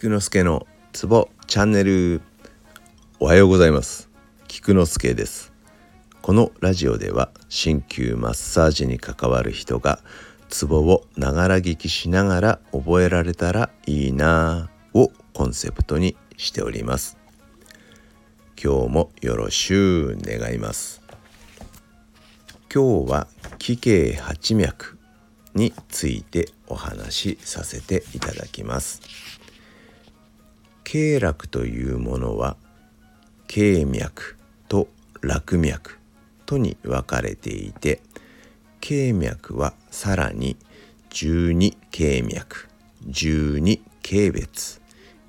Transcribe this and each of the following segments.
菊之助のツボチャンネル。おはようございます。菊之助です。このラジオでは鍼灸マッサージに関わる人がツボをながら聞きしながら覚えられたらいいなぁをコンセプトにしております。今日もよろしゅう願います。今日は気形八脈についてお話しさせていただきます。経絡というものは経脈と絡脈とに分かれていて経脈はさらに12経脈12経別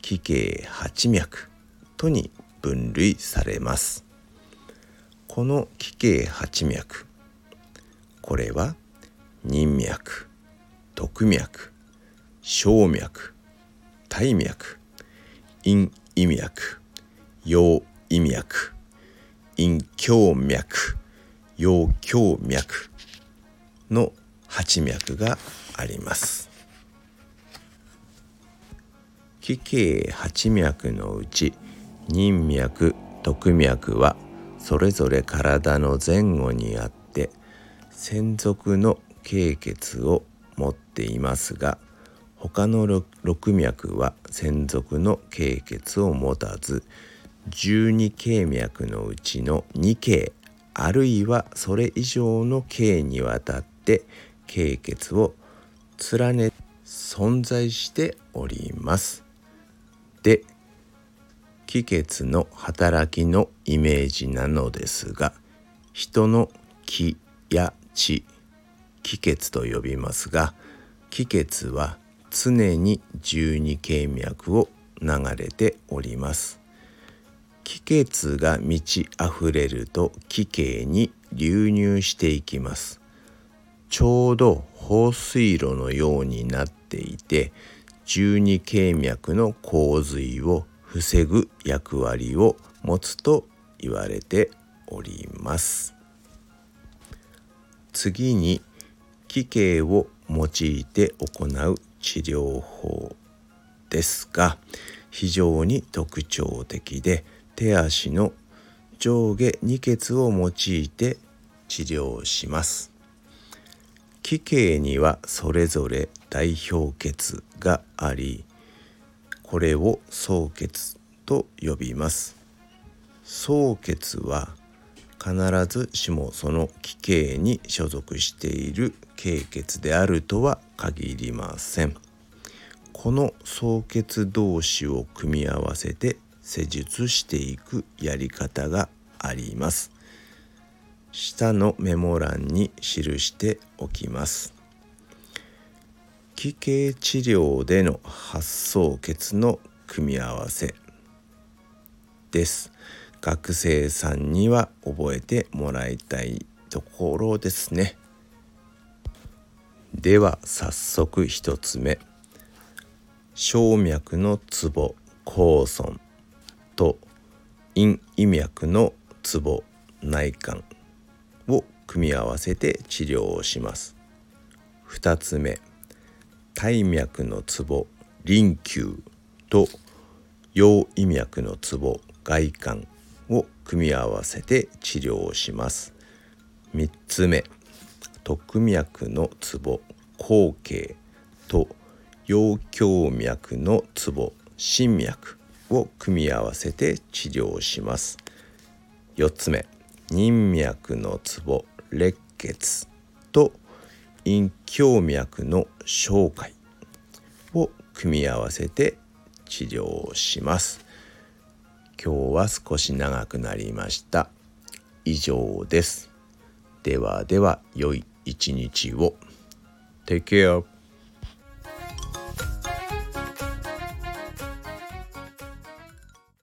気経八脈とに分類されます。この気経八脈これは任脈徳脈小脈大脈陰意脈陽意脈陰胸脈。陽胸脈。の八脈があります。気形八脈のうち任脈徳脈はそれぞれ体の前後にあって専属の経血を持っていますが他の六脈は専属の経血を持たず12経脈のうちの2経あるいはそれ以上の経にわたって経血を連ね存在しております。で気血の働きのイメージなのですが人の気や血気血と呼びますが気血は常に十二経脈を流れております。気血が満ち溢れると気経に流入していきます。ちょうど放水路のようになっていて十二経脈の洪水を防ぐ役割を持つと言われております。次に気経を用いて行う治療法ですが非常に特徴的で手足の上下二血を用いて治療します。気形にはそれぞれ代表血がありこれを総血と呼びます。総血は必ずしもその気形に所属している経血であるとは限りません。この総血同士を組み合わせて施術していくやり方があります。下のメモ欄に記しておきます。気形治療での発想血の組み合わせ。です。学生さんには覚えてもらいたいところですね。では早速1つ目。小脈のツボ高尊と陰意脈のツボ内管を組み合わせて治療をします。2つ目。大脈のツボ臨球と陽意脈のツボ外観を組み合わせて治療をします。3つ目。徳脈のツボ後頸と陽胸脈のツボ心脈を組み合わせて治療します。4つ目任脈のツボ列血と陰胸脈の小海を組み合わせて治療します。今日は少し長くなりました。以上です。ではでは良い一日を Take care